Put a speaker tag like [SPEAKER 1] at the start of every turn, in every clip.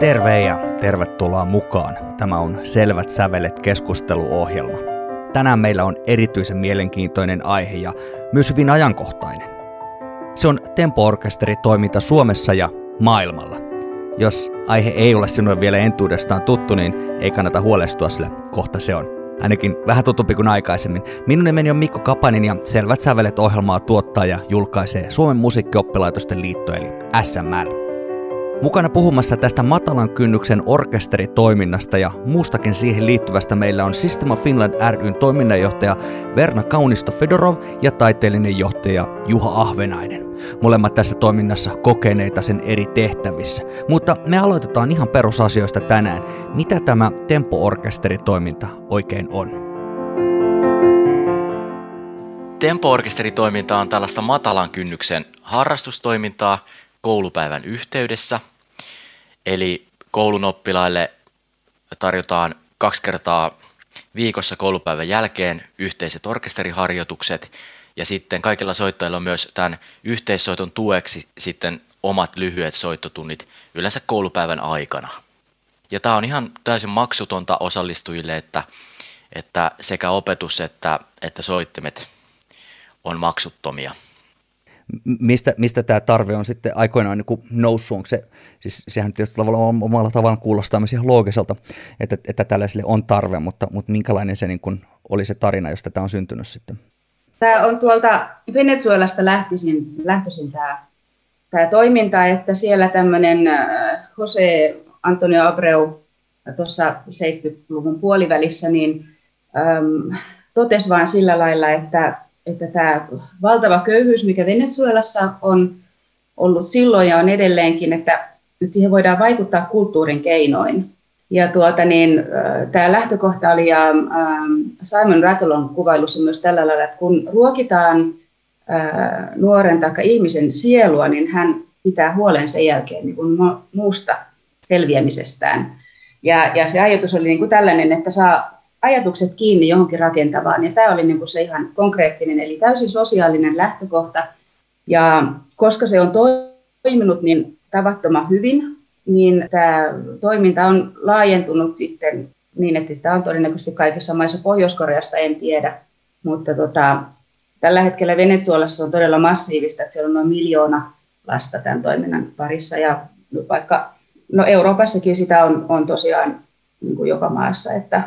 [SPEAKER 1] Terve ja tervetuloa mukaan. Tämä on Selvät sävelet keskusteluohjelma. Tänään meillä on erityisen mielenkiintoinen aihe ja myös hyvin ajankohtainen. Se on Tempo-orkesteri toiminta Suomessa ja maailmalla. Jos aihe ei ole sinulle vielä entuudestaan tuttu, niin ei kannata huolestua, sillä kohta se on. Ainakin vähän tutumpi kuin aikaisemmin. Minun nimeni on Mikko Kapanin ja Selvät sävelet ohjelmaa tuottaa ja julkaisee Suomen musiikkioppilaitosten liitto eli SML. Mukana puhumassa tästä matalan kynnyksen orkesteritoiminnasta ja muustakin siihen liittyvästä meillä on Systema Finland ryn toiminnanjohtaja Verna Kaunisto-Fedorov ja taiteellinen johtaja Juha Ahvenainen. Molemmat tässä toiminnassa kokeneita sen eri tehtävissä. Mutta me aloitetaan ihan perusasioista tänään. Mitä tämä Tempo-orkesteritoiminta oikein on?
[SPEAKER 2] Tempo-orkesteritoiminta on tällaista matalan kynnyksen harrastustoimintaa koulupäivän yhteydessä – Eli koulun oppilaille tarjotaan kaksi kertaa viikossa koulupäivän jälkeen yhteiset orkesteriharjoitukset. Ja sitten kaikilla soittajilla on myös tämän yhteissoiton tueksi sitten omat lyhyet soittotunnit yleensä koulupäivän aikana. Ja tämä on ihan täysin maksutonta osallistujille, että, että sekä opetus että, että soittimet on maksuttomia
[SPEAKER 1] mistä, mistä tämä tarve on sitten aikoinaan niin noussut, onko se, siis sehän tietysti tavallaan omalla tavallaan kuulostaa myös ihan loogiselta, että, että tällaiselle on tarve, mutta, mutta minkälainen se niin kuin oli se tarina, josta tämä on syntynyt sitten?
[SPEAKER 3] Tämä on tuolta Venezuelasta lähtisin, lähtöisin tämä, tämä toiminta, että siellä tämmöinen äh, Jose Antonio Abreu tuossa 70-luvun puolivälissä, niin äm, totesi vain sillä lailla, että että tämä valtava köyhyys, mikä Venezuelassa on ollut silloin ja on edelleenkin, että, siihen voidaan vaikuttaa kulttuurin keinoin. Ja tuota, niin, tämä lähtökohta oli, ja Simon Rattle on kuvailussa myös tällä lailla, että kun ruokitaan nuoren tai ihmisen sielua, niin hän pitää huolen sen jälkeen niin kuin muusta selviämisestään. Ja, ja se ajatus oli niin kuin tällainen, että saa ajatukset kiinni johonkin rakentavaan. Ja tämä oli niin kuin se ihan konkreettinen, eli täysin sosiaalinen lähtökohta. Ja koska se on toiminut niin tavattoman hyvin, niin tämä toiminta on laajentunut sitten niin, että sitä on todennäköisesti kaikissa maissa Pohjois-Koreasta, en tiedä. Mutta tota, tällä hetkellä Venezuelassa on todella massiivista, että siellä on noin miljoona lasta tämän toiminnan parissa. Ja vaikka no Euroopassakin sitä on, on tosiaan niin kuin joka maassa, että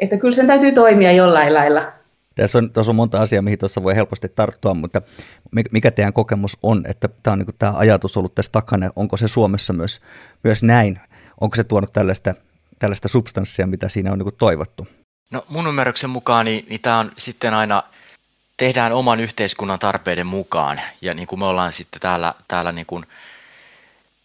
[SPEAKER 3] että kyllä sen täytyy toimia jollain lailla.
[SPEAKER 1] Tässä on, tässä on monta asiaa, mihin tuossa voi helposti tarttua, mutta mikä teidän kokemus on, että tämä, on niin tämä ajatus ollut tässä takana, onko se Suomessa myös, myös näin? Onko se tuonut tällaista, tällaista substanssia, mitä siinä on niin toivottu?
[SPEAKER 2] No mun ymmärryksen mukaan niin, niin tämä on sitten aina, tehdään oman yhteiskunnan tarpeiden mukaan, ja niin kuin me ollaan sitten täällä, täällä niin kuin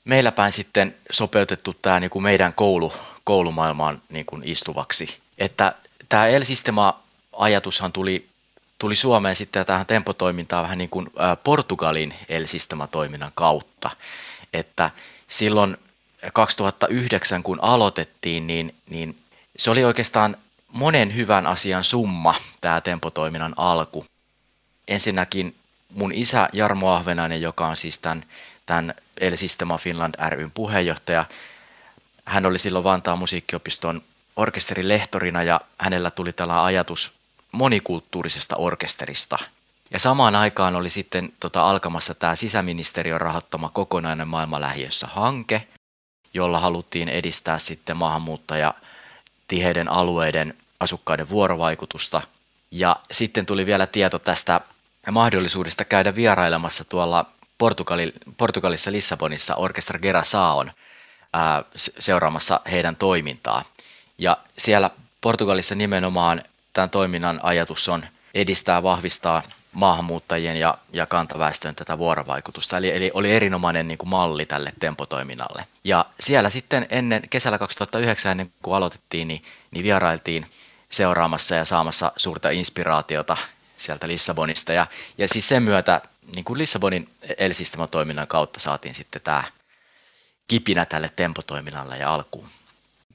[SPEAKER 2] meillä päin sitten sopeutettu tämä niin kuin meidän koulu, koulumaailmaan niin kuin istuvaksi että tämä El-Sistema-ajatushan tuli, tuli Suomeen sitten tähän tempotoimintaan vähän niin kuin Portugalin El-Sistema-toiminnan kautta. Että silloin 2009, kun aloitettiin, niin, niin se oli oikeastaan monen hyvän asian summa, tämä tempotoiminnan alku. Ensinnäkin mun isä Jarmo Ahvenainen, joka on siis tämän, tämän El Sistema Finland ryn puheenjohtaja, hän oli silloin Vantaan musiikkiopiston orkesterin lehtorina ja hänellä tuli tällainen ajatus monikulttuurisesta orkesterista. Ja samaan aikaan oli sitten tota, alkamassa tämä sisäministeriön rahoittama kokonainen maailmanlähiössä hanke, jolla haluttiin edistää sitten maahanmuuttaja tiheiden alueiden asukkaiden vuorovaikutusta. Ja sitten tuli vielä tieto tästä mahdollisuudesta käydä vierailemassa tuolla Portugali, Portugalissa Lissabonissa Orkestra Gerasaon ää, seuraamassa heidän toimintaa. Ja siellä Portugalissa nimenomaan tämän toiminnan ajatus on edistää, vahvistaa maahanmuuttajien ja, ja kantaväestön tätä vuorovaikutusta. Eli, eli oli erinomainen niin kuin malli tälle tempotoiminnalle. Ja siellä sitten ennen kesällä 2009, ennen kuin aloitettiin, niin, niin vierailtiin seuraamassa ja saamassa suurta inspiraatiota sieltä Lissabonista. Ja, ja siis sen myötä niin kuin Lissabonin el toiminnan kautta saatiin sitten tämä kipinä tälle tempotoiminnalle ja alkuun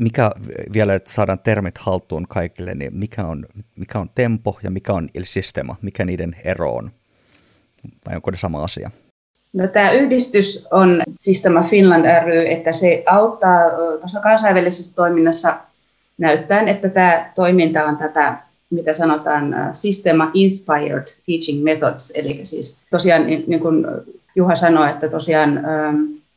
[SPEAKER 1] mikä vielä, että saadaan termit haltuun kaikille, niin mikä on, mikä on tempo ja mikä on il sistema, mikä niiden ero on? Vai onko ne sama asia?
[SPEAKER 3] No, tämä yhdistys on Sistema Finland ry, että se auttaa tuossa kansainvälisessä toiminnassa näyttäen, että tämä toiminta on tätä, mitä sanotaan Sistema Inspired Teaching Methods, eli siis tosiaan niin, niin kuin Juha sanoi, että tosiaan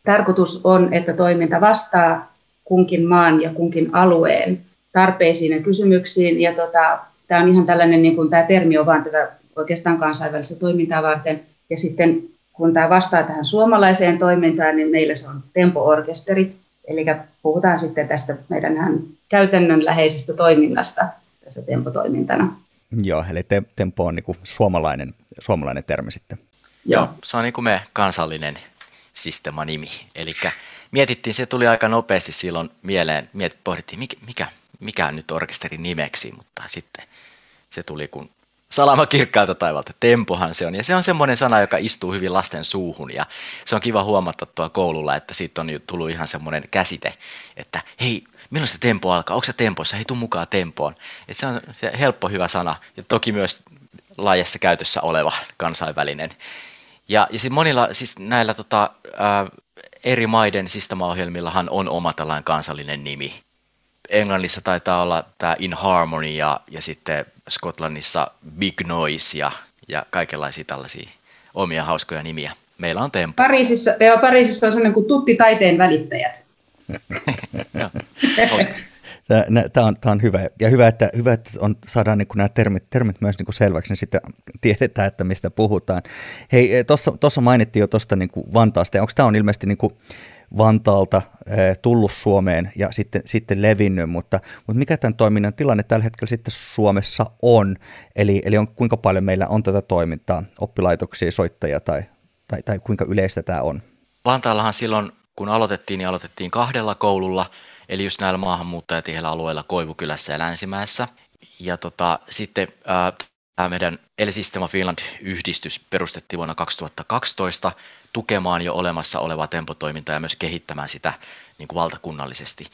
[SPEAKER 3] tarkoitus on, että toiminta vastaa kunkin maan ja kunkin alueen tarpeisiin ja kysymyksiin, ja tota, tämä on ihan tällainen, niin kuin tämä termi on vaan tätä oikeastaan kansainvälistä toimintaa varten, ja sitten kun tämä vastaa tähän suomalaiseen toimintaan, niin meillä se on tempo-orkesteri, eli puhutaan sitten tästä meidän käytännönläheisestä toiminnasta tässä tempotoimintana.
[SPEAKER 1] Joo, eli te, tempo on niin kuin suomalainen, suomalainen termi sitten.
[SPEAKER 2] Joo. Se on niin kuin me kansallinen nimi. Eli mietittiin, se tuli aika nopeasti silloin mieleen, miet, pohdittiin, mikä, mikä, mikä on nyt orkesterin nimeksi, mutta sitten se tuli kun salama kirkkaalta taivalta, tempohan se on. Ja se on semmoinen sana, joka istuu hyvin lasten suuhun ja se on kiva huomata tuolla koululla, että siitä on tullut ihan semmoinen käsite, että hei, milloin se tempo alkaa, onko se tempossa, hei tuu mukaan tempoon. Et se on se helppo hyvä sana ja toki myös laajassa käytössä oleva kansainvälinen. Ja, ja siis monilla, siis näillä tota, ää, eri maiden sistemaohjelmillahan on oma tällainen kansallinen nimi. Englannissa taitaa olla tämä In Harmony ja, ja sitten Skotlannissa Big Noise ja, ja kaikenlaisia tällaisia omia hauskoja nimiä. Meillä on Tempo.
[SPEAKER 3] Pariisissa, joo, Pariisissa on sellainen kuin tutti taiteen välittäjät.
[SPEAKER 1] Tämä on, tämä on hyvä. Ja hyvä, että, hyvä, että on, saadaan niin nämä termit, termit myös niin selväksi, niin sitten tiedetään, että mistä puhutaan. Hei, eh, tuossa mainittiin jo tuosta niin Vantaasta, onko tämä on ilmeisesti niin kuin Vantaalta eh, tullut Suomeen ja sitten, sitten levinnyt, mutta, mutta mikä tämän toiminnan tilanne tällä hetkellä sitten Suomessa on? Eli, eli on, kuinka paljon meillä on tätä toimintaa, oppilaitoksia, soittajia tai, tai, tai kuinka yleistä tämä on?
[SPEAKER 2] Vantaallahan silloin, kun aloitettiin, niin aloitettiin kahdella koululla – eli just näillä maahanmuuttajatiheillä alueilla Koivukylässä ja Länsimäessä. Ja tota, sitten tämä meidän El Sistema Finland-yhdistys perustettiin vuonna 2012 tukemaan jo olemassa olevaa tempotoimintaa ja myös kehittämään sitä niin kuin valtakunnallisesti.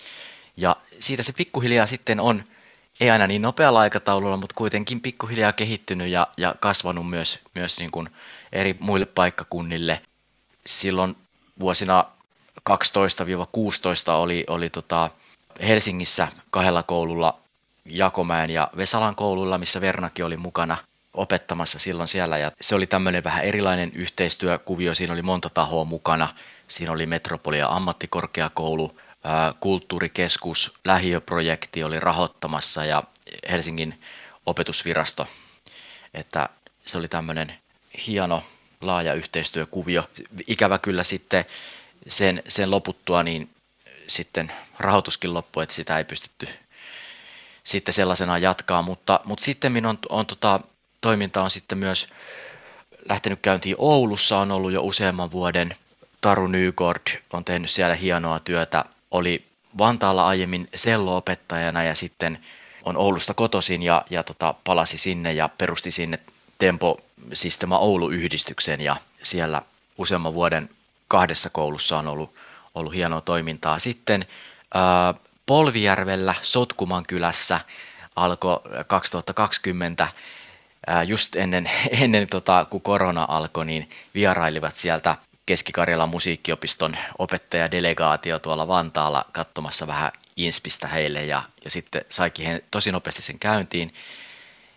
[SPEAKER 2] Ja siitä se pikkuhiljaa sitten on, ei aina niin nopealla aikataululla, mutta kuitenkin pikkuhiljaa kehittynyt ja, ja kasvanut myös, myös niin kuin eri muille paikkakunnille. Silloin vuosina 12-16 oli, oli tota Helsingissä kahdella koululla, Jakomäen ja Vesalan koululla, missä Vernakin oli mukana opettamassa silloin siellä. Ja se oli tämmöinen vähän erilainen yhteistyökuvio, siinä oli monta tahoa mukana. Siinä oli Metropolia ammattikorkeakoulu, kulttuurikeskus, lähiöprojekti oli rahoittamassa ja Helsingin opetusvirasto. Että se oli tämmöinen hieno laaja yhteistyökuvio. Ikävä kyllä sitten sen, sen loputtua niin sitten rahoituskin loppui, että sitä ei pystytty sitten sellaisena jatkaa, mutta, mutta sitten on, on tota, toiminta on sitten myös lähtenyt käyntiin Oulussa, on ollut jo useamman vuoden. Taru Nygård on tehnyt siellä hienoa työtä, oli Vantaalla aiemmin sello-opettajana ja sitten on Oulusta kotoisin ja, ja tota, palasi sinne ja perusti sinne Tempo Sistema Oulu-yhdistyksen ja siellä useamman vuoden kahdessa koulussa on ollut, ollut hienoa toimintaa. Sitten ää, Polvijärvellä Sotkuman kylässä alkoi 2020 ää, just ennen, ennen tota, kun korona alkoi, niin vierailivat sieltä Keski-Karjalan musiikkiopiston opettajadelegaatio tuolla Vantaalla katsomassa vähän inspistä heille ja, ja sitten saikin he tosi nopeasti sen käyntiin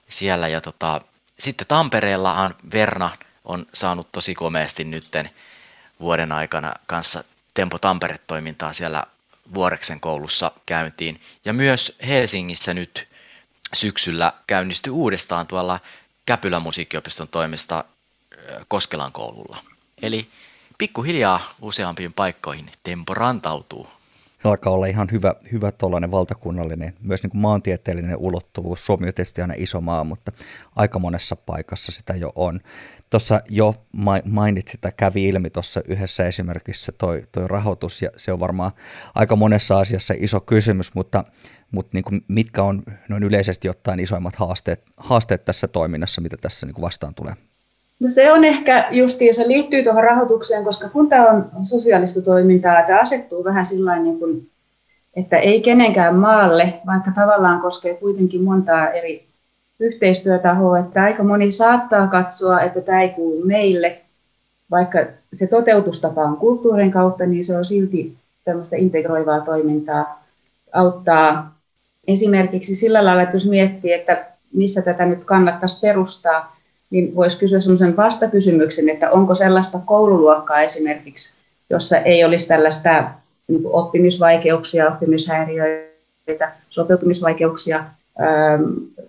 [SPEAKER 2] siellä. Ja tota, sitten Tampereellahan Verna on saanut tosi komeasti nytten vuoden aikana kanssa Tempo Tampere-toimintaa siellä Vuoreksen koulussa käyntiin. Ja myös Helsingissä nyt syksyllä käynnistyi uudestaan tuolla Käpylä musiikkiopiston toimesta Koskelan koululla. Eli pikkuhiljaa useampiin paikkoihin Tempo rantautuu.
[SPEAKER 1] Alkaa olla ihan hyvä, hyvä tuollainen valtakunnallinen, myös niin kuin maantieteellinen ulottuvuus. Suomi on tietysti aina iso maa, mutta aika monessa paikassa sitä jo on. Tuossa jo mainitsit, että kävi ilmi tuossa yhdessä esimerkissä toi, toi rahoitus, ja se on varmaan aika monessa asiassa iso kysymys, mutta, mutta niin kuin mitkä on noin yleisesti ottaen isoimmat haasteet, haasteet tässä toiminnassa, mitä tässä niin kuin vastaan tulee?
[SPEAKER 3] No se on ehkä justiin, se liittyy tuohon rahoitukseen, koska kun tämä on sosiaalista toimintaa, tämä asettuu vähän sillä niin kuin, että ei kenenkään maalle, vaikka tavallaan koskee kuitenkin montaa eri yhteistyötahoa, että aika moni saattaa katsoa, että tämä ei kuulu meille, vaikka se toteutustapa on kulttuurin kautta, niin se on silti tämmöistä integroivaa toimintaa, auttaa esimerkiksi sillä lailla, että jos miettii, että missä tätä nyt kannattaisi perustaa, niin voisi kysyä sellaisen vastakysymyksen, että onko sellaista koululuokkaa esimerkiksi, jossa ei olisi tällaista niin oppimisvaikeuksia, oppimishäiriöitä, sopeutumisvaikeuksia.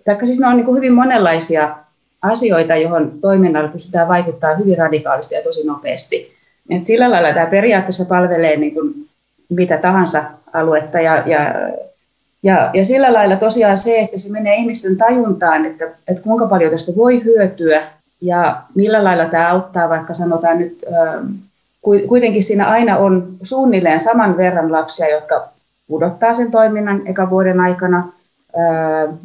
[SPEAKER 3] Taikka siis ne on niin hyvin monenlaisia asioita, johon toiminnalla pystytään vaikuttaa hyvin radikaalisti ja tosi nopeasti. Et sillä lailla tämä periaatteessa palvelee niin kuin mitä tahansa aluetta ja, ja, ja, ja sillä lailla tosiaan se, että se menee ihmisten tajuntaan, että, että kuinka paljon tästä voi hyötyä ja millä lailla tämä auttaa, vaikka sanotaan nyt, kuitenkin siinä aina on suunnilleen saman verran lapsia, jotka pudottaa sen toiminnan eka vuoden aikana,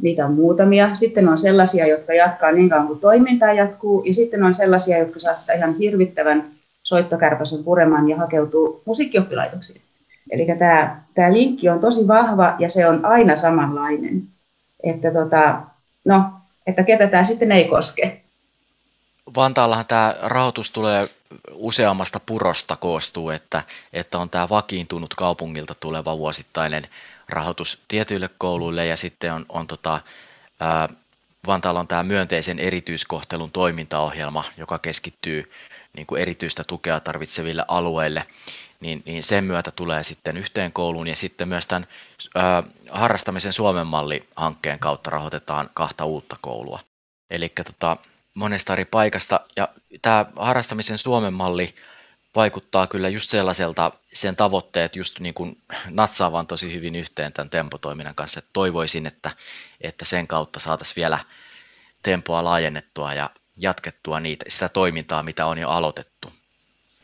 [SPEAKER 3] niitä on muutamia. Sitten on sellaisia, jotka jatkaa niin kauan kuin toiminta jatkuu, ja sitten on sellaisia, jotka saa sitä ihan hirvittävän soittokärpäsen puremaan ja hakeutuu musiikkioppilaitoksiin. Eli tämä, tämä linkki on tosi vahva ja se on aina samanlainen. Että, tota, no, että ketä tämä sitten ei koske.
[SPEAKER 2] Vantaallahan tämä rahoitus tulee useammasta purosta koostuu, että, että on tämä vakiintunut kaupungilta tuleva vuosittainen rahoitus tietyille kouluille ja sitten on, on tota, ää, Vantaalla on tämä myönteisen erityiskohtelun toimintaohjelma, joka keskittyy niin kuin erityistä tukea tarvitseville alueille, niin, niin sen myötä tulee sitten yhteen kouluun ja sitten myös tämän ää, harrastamisen Suomen malli-hankkeen kautta rahoitetaan kahta uutta koulua. Eli tota, monesta eri paikasta ja tämä harrastamisen Suomen malli vaikuttaa kyllä just sellaiselta, sen tavoitteet just niin kuin natsaavan tosi hyvin yhteen tämän tempotoiminnan kanssa. Että toivoisin, että, että sen kautta saataisiin vielä tempoa laajennettua ja jatkettua niitä, sitä toimintaa, mitä on jo aloitettu.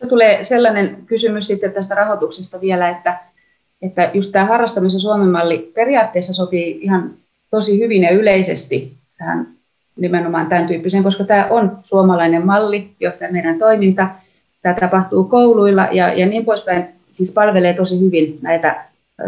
[SPEAKER 3] Tulee sellainen kysymys sitten tästä rahoituksesta vielä, että, että just tämä harrastamisen Suomen malli periaatteessa sopii ihan tosi hyvin ja yleisesti tähän nimenomaan tämän tyyppiseen, koska tämä on suomalainen malli, jotta meidän toiminta – Tämä tapahtuu kouluilla ja, ja niin poispäin, siis palvelee tosi hyvin näitä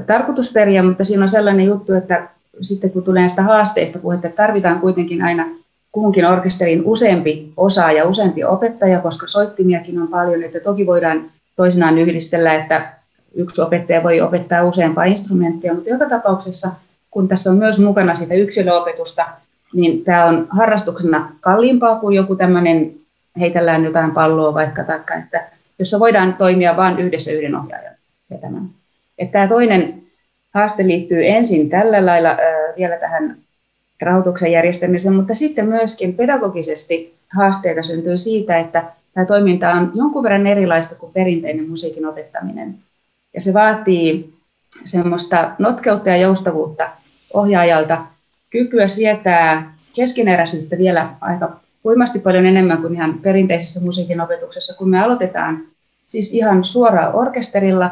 [SPEAKER 3] tarkoitusperiä, mutta siinä on sellainen juttu, että sitten kun tulee näistä haasteista puhetta, tarvitaan kuitenkin aina kuhunkin orkesteriin useampi osaaja, useampi opettaja, koska soittimiakin on paljon, että toki voidaan toisinaan yhdistellä, että yksi opettaja voi opettaa useampaa instrumenttia, mutta joka tapauksessa, kun tässä on myös mukana sitä yksilöopetusta, niin tämä on harrastuksena kalliimpaa kuin joku tämmöinen heitellään jotain palloa vaikka, taikka, että jossa voidaan toimia vain yhdessä yhden ohjaajan vetämään. Tämä toinen haaste liittyy ensin tällä lailla äh, vielä tähän rahoituksen järjestämiseen, mutta sitten myöskin pedagogisesti haasteita syntyy siitä, että tämä toiminta on jonkun verran erilaista kuin perinteinen musiikin opettaminen. Ja se vaatii semmoista notkeutta ja joustavuutta ohjaajalta, kykyä sietää keskineräisyyttä vielä aika huimasti paljon enemmän kuin ihan perinteisessä musiikin opetuksessa, kun me aloitetaan siis ihan suoraan orkesterilla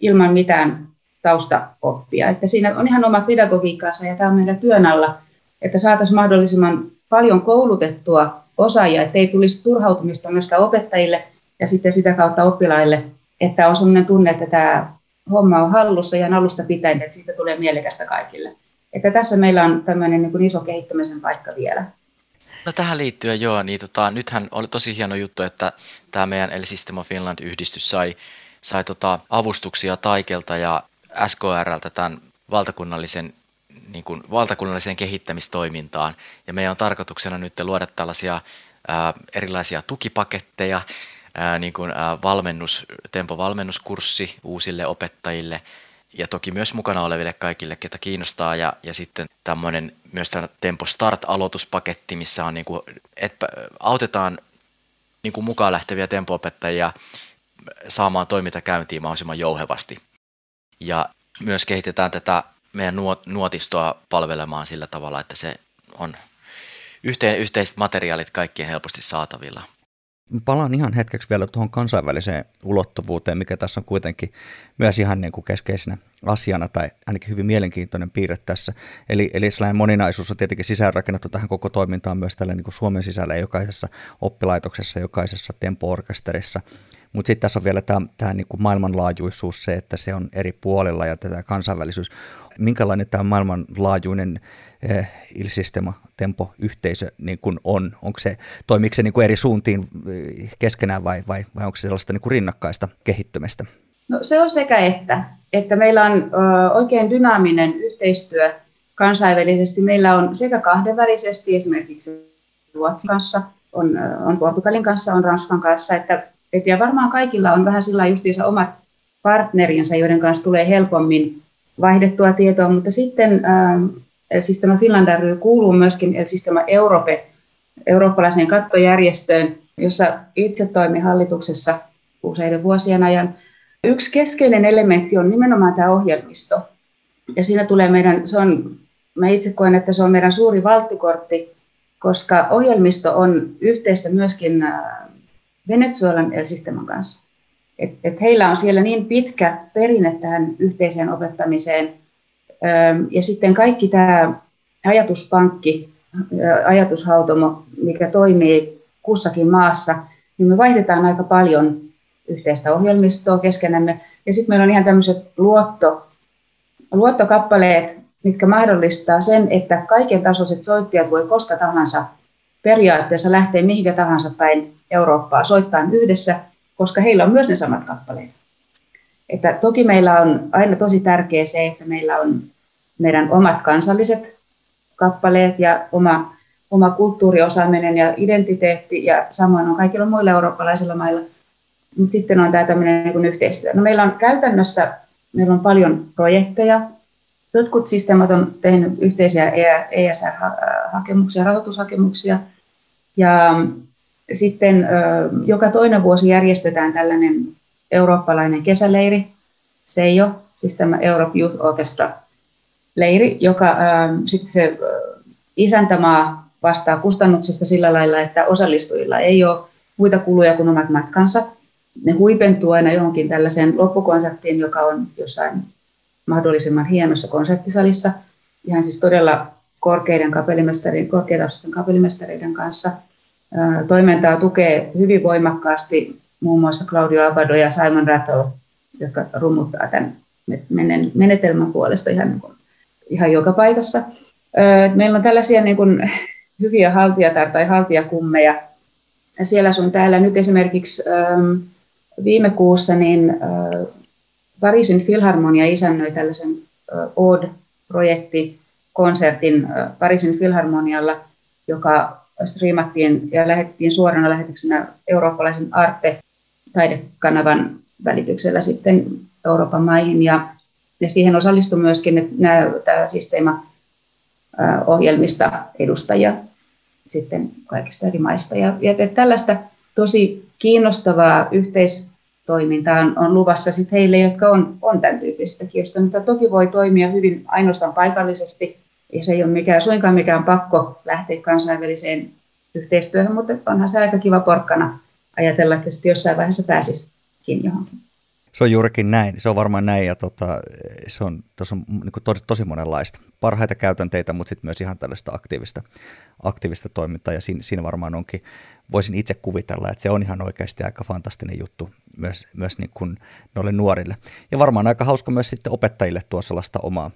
[SPEAKER 3] ilman mitään taustaoppia. Että siinä on ihan oma pedagogiikkaansa ja tämä on meidän työn alla, että saataisiin mahdollisimman paljon koulutettua osaajia, että ei tulisi turhautumista myöskään opettajille ja sitten sitä kautta oppilaille, että on sellainen tunne, että tämä homma on hallussa ja alusta pitäen, että siitä tulee mielekästä kaikille. Että tässä meillä on tämmöinen niin kuin iso kehittämisen paikka vielä.
[SPEAKER 2] No tähän liittyen joo, niin tota, nythän oli tosi hieno juttu, että tämä meidän eli System of Finland-yhdistys sai, sai tota, avustuksia Taikelta ja SKRltä tämän valtakunnallisen niin kuin valtakunnalliseen kehittämistoimintaan. Ja meidän on tarkoituksena nyt luoda tällaisia ää, erilaisia tukipaketteja, ää, niin kuin ää, valmennus, tempovalmennuskurssi uusille opettajille, ja toki myös mukana oleville kaikille, ketä kiinnostaa, ja, ja sitten tämmöinen myös tämä Tempo Start-aloituspaketti, missä on niin kuin, että autetaan niin kuin mukaan lähteviä tempoopettajia saamaan toiminta käyntiin mahdollisimman jouhevasti. Ja myös kehitetään tätä meidän nuotistoa palvelemaan sillä tavalla, että se on yhteen, yhteiset materiaalit kaikkien helposti saatavilla.
[SPEAKER 1] Palaan ihan hetkeksi vielä tuohon kansainväliseen ulottuvuuteen, mikä tässä on kuitenkin myös ihan niin kuin keskeisenä asiana tai ainakin hyvin mielenkiintoinen piirre tässä. Eli, eli sellainen moninaisuus on tietenkin sisäänrakennettu tähän koko toimintaan myös tällä niin kuin Suomen sisällä jokaisessa oppilaitoksessa, jokaisessa tempo-orkesterissa. Mutta sitten tässä on vielä tämä, niin kuin maailmanlaajuisuus, se, että se on eri puolilla ja tätä kansainvälisyys. Minkälainen tämä maailmanlaajuinen eh, ilsistema, tempo, yhteisö niin kuin on? Onko se, toimiiko se niin kuin eri suuntiin eh, keskenään vai, vai, vai onko se sellaista niin kuin rinnakkaista kehittymistä?
[SPEAKER 3] No, se on sekä että, että meillä on ö, oikein dynaaminen yhteistyö kansainvälisesti. Meillä on sekä kahdenvälisesti esimerkiksi Ruotsin kanssa, on, on Portugalin kanssa, on Ranskan kanssa, että et, ja varmaan kaikilla on vähän sillä justiinsa omat partnerinsa, joiden kanssa tulee helpommin vaihdettua tietoa, mutta sitten ähm, Sistema Finland ry kuuluu myöskin El Sistema Europe, eurooppalaiseen kattojärjestöön, jossa itse toimin hallituksessa useiden vuosien ajan. Yksi keskeinen elementti on nimenomaan tämä ohjelmisto. Ja siinä tulee meidän, se on, mä itse koen, että se on meidän suuri valttikortti, koska ohjelmisto on yhteistä myöskin äh, Venezuelan El Sisteman kanssa. Et, et heillä on siellä niin pitkä perinne tähän yhteiseen opettamiseen. Ja sitten kaikki tämä ajatuspankki, ajatushautomo, mikä toimii kussakin maassa, niin me vaihdetaan aika paljon yhteistä ohjelmistoa keskenämme. Ja sitten meillä on ihan tämmöiset luotto, luottokappaleet, mitkä mahdollistaa sen, että kaiken tasoiset soittajat voi koska tahansa periaatteessa lähteä mihinkä tahansa päin Eurooppaa soittaa yhdessä, koska heillä on myös ne samat kappaleet. Että toki meillä on aina tosi tärkeää se, että meillä on meidän omat kansalliset kappaleet ja oma, oma kulttuuriosaaminen ja identiteetti ja samoin on kaikilla muilla eurooppalaisilla mailla. Mutta sitten on tämä tämmöinen niin yhteistyö. No meillä on käytännössä meillä on paljon projekteja. Jotkut systeemat on tehnyt yhteisiä ESR-hakemuksia, rahoitushakemuksia. Ja sitten joka toinen vuosi järjestetään tällainen eurooppalainen kesäleiri, SEIO, siis tämä Europe Youth Orchestra leiri, joka sitten se isäntämaa vastaa kustannuksista sillä lailla, että osallistujilla ei ole muita kuluja kuin omat matkansa. Ne huipentuu aina johonkin tällaiseen loppukonserttiin, joka on jossain mahdollisimman hienossa konserttisalissa, ihan siis todella korkeiden kapellimestareiden, korkeatasoisten kapellimestareiden kanssa – Toimintaa tukee hyvin voimakkaasti muun muassa Claudio Abado ja Simon Rattle, jotka rummuttaa tämän menetelmän puolesta ihan, niin kuin, ihan joka paikassa. Meillä on tällaisia niin kuin, hyviä haltijatar tai haltijakummeja siellä sun täällä. Nyt esimerkiksi viime kuussa niin Pariisin Filharmonia isännöi tällaisen Odd-projekti konsertin Pariisin Filharmonialla, joka striimattiin ja lähetettiin suorana lähetyksenä eurooppalaisen Arte-taidekanavan välityksellä sitten Euroopan maihin. Ja, ja siihen osallistui myöskin tämä Sistema ohjelmista edustajia sitten kaikista eri maista. Ja, ja tällaista tosi kiinnostavaa yhteistoimintaa on, on luvassa sit heille, jotka on, on tämän tyyppisestä kiinnostuneita. Toki voi toimia hyvin ainoastaan paikallisesti, ja se ei ole mikään, suinkaan mikään pakko lähteä kansainväliseen yhteistyöhön, mutta onhan se aika kiva porkkana ajatella, että sitten jossain vaiheessa pääsisikin johonkin.
[SPEAKER 1] Se on juurikin näin, se on varmaan näin ja tota, se on, on niin tosi, tosi monenlaista. Parhaita käytänteitä, mutta sitten myös ihan tällaista aktiivista, aktiivista toimintaa ja siinä, siinä varmaan onkin, voisin itse kuvitella, että se on ihan oikeasti aika fantastinen juttu myös, myös niin kuin noille nuorille. Ja varmaan aika hauska myös sitten opettajille tuo sellaista omaa,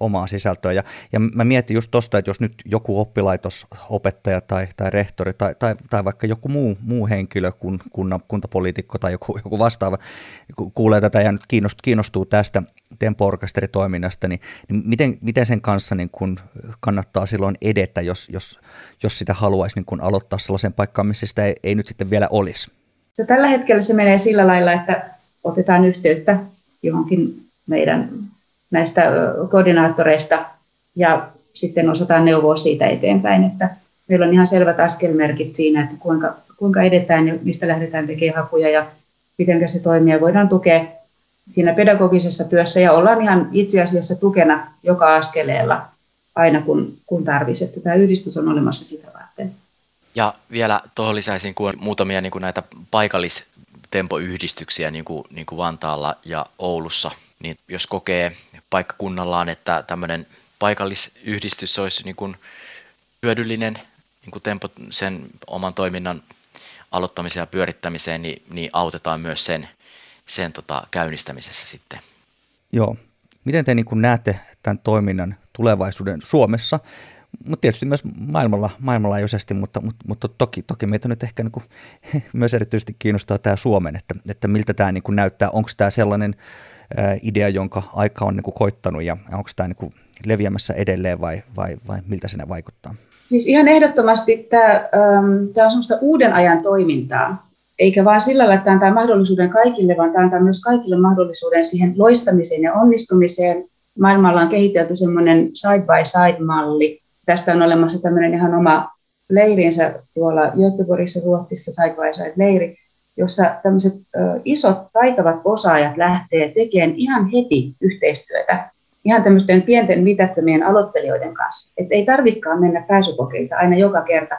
[SPEAKER 1] omaa sisältöä. Ja, ja mä mietin just tuosta, että jos nyt joku oppilaitos, opettaja tai, tai rehtori tai, tai, tai vaikka joku muu, muu henkilö, kun, kunnan, kuntapoliitikko tai joku, joku vastaava, kuulee tätä ja nyt kiinnostuu, kiinnostuu tästä tempo-orkesteritoiminnasta, niin, niin miten, miten sen kanssa niin kun kannattaa silloin edetä, jos, jos, jos sitä haluaisi niin kun aloittaa sellaisen paikkaan, missä sitä ei, ei nyt sitten vielä olisi?
[SPEAKER 3] No, tällä hetkellä se menee sillä lailla, että otetaan yhteyttä johonkin meidän näistä koordinaattoreista ja sitten osataan neuvoa siitä eteenpäin, että meillä on ihan selvät askelmerkit siinä, että kuinka, kuinka edetään ja mistä lähdetään tekemään hakuja ja miten se toimii ja voidaan tukea siinä pedagogisessa työssä ja ollaan ihan itse asiassa tukena joka askeleella aina kun, kun tarvitsisi, että tämä yhdistys on olemassa sitä varten.
[SPEAKER 2] Ja vielä tuohon lisäisin kun muutamia niin kuin näitä paikallistempoyhdistyksiä niin kuin, niin kuin Vantaalla ja Oulussa, niin jos kokee paikkakunnallaan, että tämmöinen paikallisyhdistys olisi niin kuin hyödyllinen niin kuin tempo sen oman toiminnan aloittamiseen ja pyörittämiseen, niin, niin autetaan myös sen, sen tota, käynnistämisessä sitten.
[SPEAKER 1] Joo. Miten te niin kuin näette tämän toiminnan tulevaisuuden Suomessa, mutta tietysti myös maailmalla, maailmanlaajuisesti, mutta, mutta, mutta toki, toki meitä nyt ehkä niin kuin, myös erityisesti kiinnostaa tämä Suomen, että, että miltä tämä niin kuin näyttää, onko tämä sellainen idea, jonka aika on niin kuin koittanut ja onko tämä niin kuin leviämässä edelleen vai, vai, vai miltä se vaikuttaa?
[SPEAKER 3] Siis ihan ehdottomasti tämä, tämä on sellaista uuden ajan toimintaa, eikä vain sillä lailla, että antaa mahdollisuuden kaikille, vaan tämä antaa myös kaikille mahdollisuuden siihen loistamiseen ja onnistumiseen. Maailmalla on kehitelty semmoinen side-by-side-malli. Tästä on olemassa tämmöinen ihan oma leirinsä tuolla Göteborgissa, Ruotsissa, side-by-side-leiri, jossa tämmöiset isot taitavat osaajat lähtee tekemään ihan heti yhteistyötä ihan tämmöisten pienten mitättömien aloittelijoiden kanssa. Että ei tarvikaan mennä pääsykokeita aina joka kerta,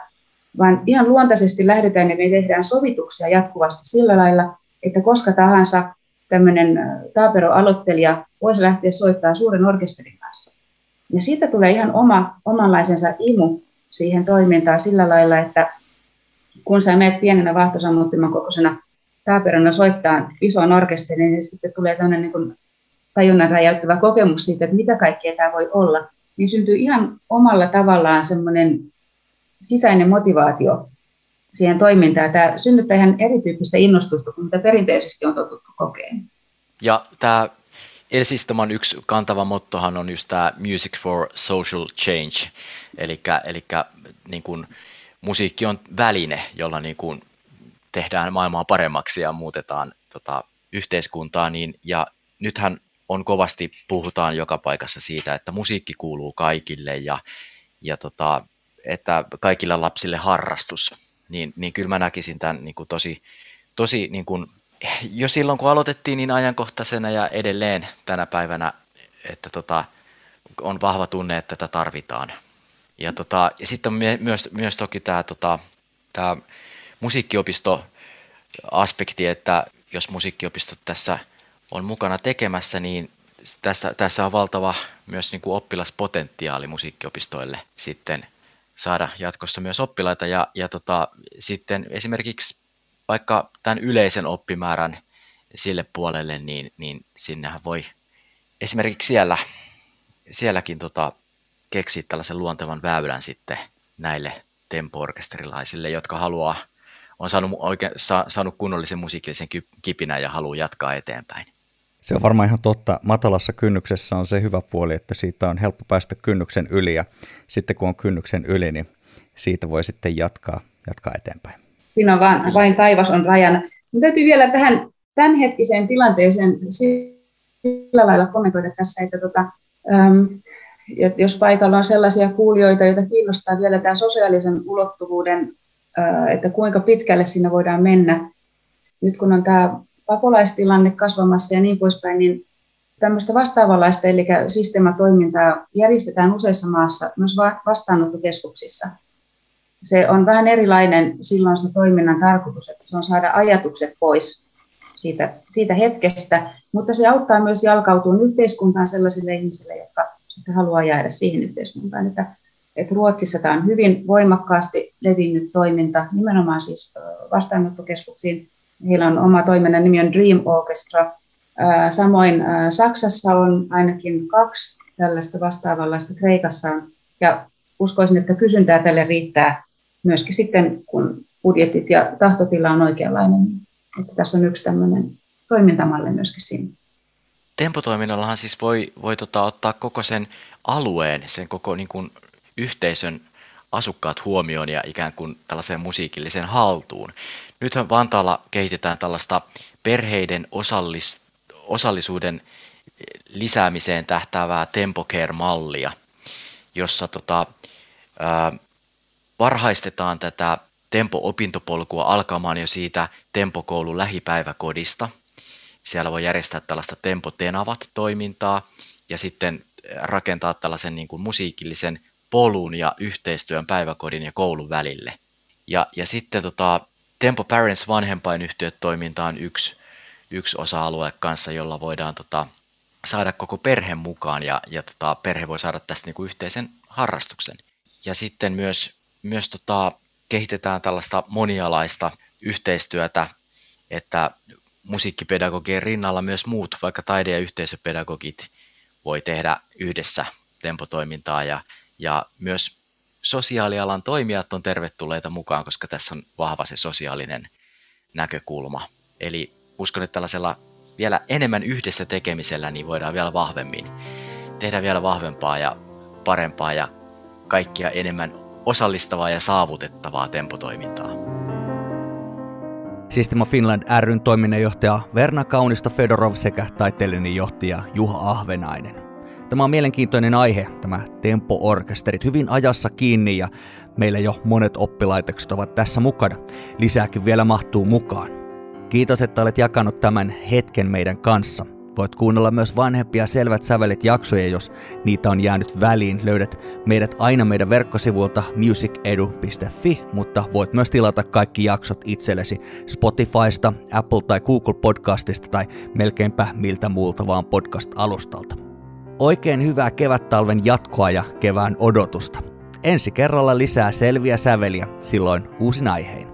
[SPEAKER 3] vaan ihan luontaisesti lähdetään ja me tehdään sovituksia jatkuvasti sillä lailla, että koska tahansa tämmöinen taapero-aloittelija voisi lähteä soittamaan suuren orkesterin kanssa. Ja siitä tulee ihan oma, omanlaisensa imu siihen toimintaan sillä lailla, että kun sä menet pienenä vahtosammuttiman kokoisena taaperona soittaa isoon orkesteriin, niin sitten tulee tämmöinen niin tajunnan räjäyttävä kokemus siitä, että mitä kaikkea tämä voi olla, niin syntyy ihan omalla tavallaan semmoinen sisäinen motivaatio siihen toimintaan. Tämä synnyttää ihan erityyppistä innostusta kuin mitä perinteisesti on totuttu kokeen.
[SPEAKER 2] Ja tämä Elsistaman yksi kantava mottohan on just tämä Music for Social Change, eli, eli niin kuin, musiikki on väline, jolla niin kuin, tehdään maailmaa paremmaksi ja muutetaan tota, yhteiskuntaa, niin, ja nythän on kovasti, puhutaan joka paikassa siitä, että musiikki kuuluu kaikille ja, ja tota, että kaikille lapsille harrastus, niin, niin kyllä mä näkisin tämän niin kuin tosi, tosi niin kuin, jo silloin kun aloitettiin niin ajankohtaisena ja edelleen tänä päivänä, että tota, on vahva tunne, että tätä tarvitaan. Ja, tota, ja sitten myös, myös toki tämä, tota, tämä musiikkiopisto-aspekti, että jos musiikkiopistot tässä on mukana tekemässä, niin tässä, tässä on valtava myös niin kuin oppilaspotentiaali musiikkiopistoille sitten saada jatkossa myös oppilaita. Ja, ja tota, sitten esimerkiksi vaikka tämän yleisen oppimäärän sille puolelle, niin, niin sinnehän voi esimerkiksi siellä, sielläkin tota, keksiä tällaisen luontevan väylän sitten näille tempo-orkesterilaisille, jotka haluaa, on saanut, oikein, sa, saanut kunnollisen musiikillisen kipinän ja haluaa jatkaa eteenpäin.
[SPEAKER 1] Se on varmaan ihan totta. Matalassa kynnyksessä on se hyvä puoli, että siitä on helppo päästä kynnyksen yli ja sitten kun on kynnyksen yli, niin siitä voi sitten jatkaa, jatkaa eteenpäin.
[SPEAKER 3] Siinä on vain, vain taivas on rajana. Mutta täytyy vielä tähän tämänhetkiseen tilanteeseen sillä lailla kommentoida tässä, että tota, äm, jos paikalla on sellaisia kuulijoita, joita kiinnostaa vielä tämä sosiaalisen ulottuvuuden, että kuinka pitkälle siinä voidaan mennä, nyt kun on tämä pakolaistilanne kasvamassa ja niin poispäin, niin tämmöistä vastaavanlaista, eli systeematoimintaa järjestetään useissa maassa, myös vastaanottokeskuksissa. Se on vähän erilainen silloin se toiminnan tarkoitus, että se on saada ajatukset pois siitä, siitä hetkestä, mutta se auttaa myös jalkautumaan yhteiskuntaan sellaisille ihmisille, jotka sitten haluaa jäädä siihen yhteiskuntaan. Että, että Ruotsissa tämä on hyvin voimakkaasti levinnyt toiminta, nimenomaan siis vastaanottokeskuksiin, Heillä on oma toiminnan nimi on Dream Orchestra. Samoin Saksassa on ainakin kaksi tällaista vastaavanlaista, Kreikassa on. Ja uskoisin, että kysyntää tälle riittää myöskin sitten, kun budjetit ja tahtotila on oikeanlainen. Että tässä on yksi tämmöinen toimintamalli myöskin siinä.
[SPEAKER 2] Tempotoiminnallahan siis voi, voi tota, ottaa koko sen alueen, sen koko niin kuin, yhteisön asukkaat huomioon ja ikään kuin tällaiseen musiikilliseen haltuun. Nythän Vantaalla kehitetään tällaista perheiden osallis, osallisuuden lisäämiseen tähtäävää TempoCare-mallia, jossa tota, ää, varhaistetaan tätä Tempo-opintopolkua alkamaan jo siitä Tempokoulun lähipäiväkodista. Siellä voi järjestää tällaista Tempo-tenavat-toimintaa ja sitten rakentaa tällaisen niin kuin musiikillisen polun ja yhteistyön päiväkodin ja koulun välille. Ja, ja sitten tota, Tempo Parents vanhempainyhtiötoiminta on yksi, yksi osa-alue kanssa, jolla voidaan tota, saada koko perhe mukaan ja, ja tota, perhe voi saada tästä niinku yhteisen harrastuksen. Ja sitten myös, myös tota, kehitetään tällaista monialaista yhteistyötä, että musiikkipedagogien rinnalla myös muut, vaikka taide- ja yhteisöpedagogit, voi tehdä yhdessä tempotoimintaa ja, ja myös sosiaalialan toimijat on tervetulleita mukaan, koska tässä on vahva se sosiaalinen näkökulma. Eli uskon, että tällaisella vielä enemmän yhdessä tekemisellä niin voidaan vielä vahvemmin tehdä vielä vahvempaa ja parempaa ja kaikkia enemmän osallistavaa ja saavutettavaa tempotoimintaa.
[SPEAKER 1] Sistema Finland ryn toiminnanjohtaja Verna Kaunista Fedorov sekä taiteellinen johtaja Juha Ahvenainen. Tämä on mielenkiintoinen aihe, tämä tempo-orkesterit, hyvin ajassa kiinni ja meillä jo monet oppilaitokset ovat tässä mukana. Lisääkin vielä mahtuu mukaan. Kiitos, että olet jakanut tämän hetken meidän kanssa. Voit kuunnella myös vanhempia Selvät sävelet jaksoja, jos niitä on jäänyt väliin. Löydät meidät aina meidän verkkosivuilta musicedu.fi, mutta voit myös tilata kaikki jaksot itsellesi Spotifysta, Apple tai Google Podcastista tai melkeinpä miltä muulta vaan podcast-alustalta. Oikein hyvää kevättalven jatkoa ja kevään odotusta. Ensi kerralla lisää selviä säveliä, silloin uusin aihein.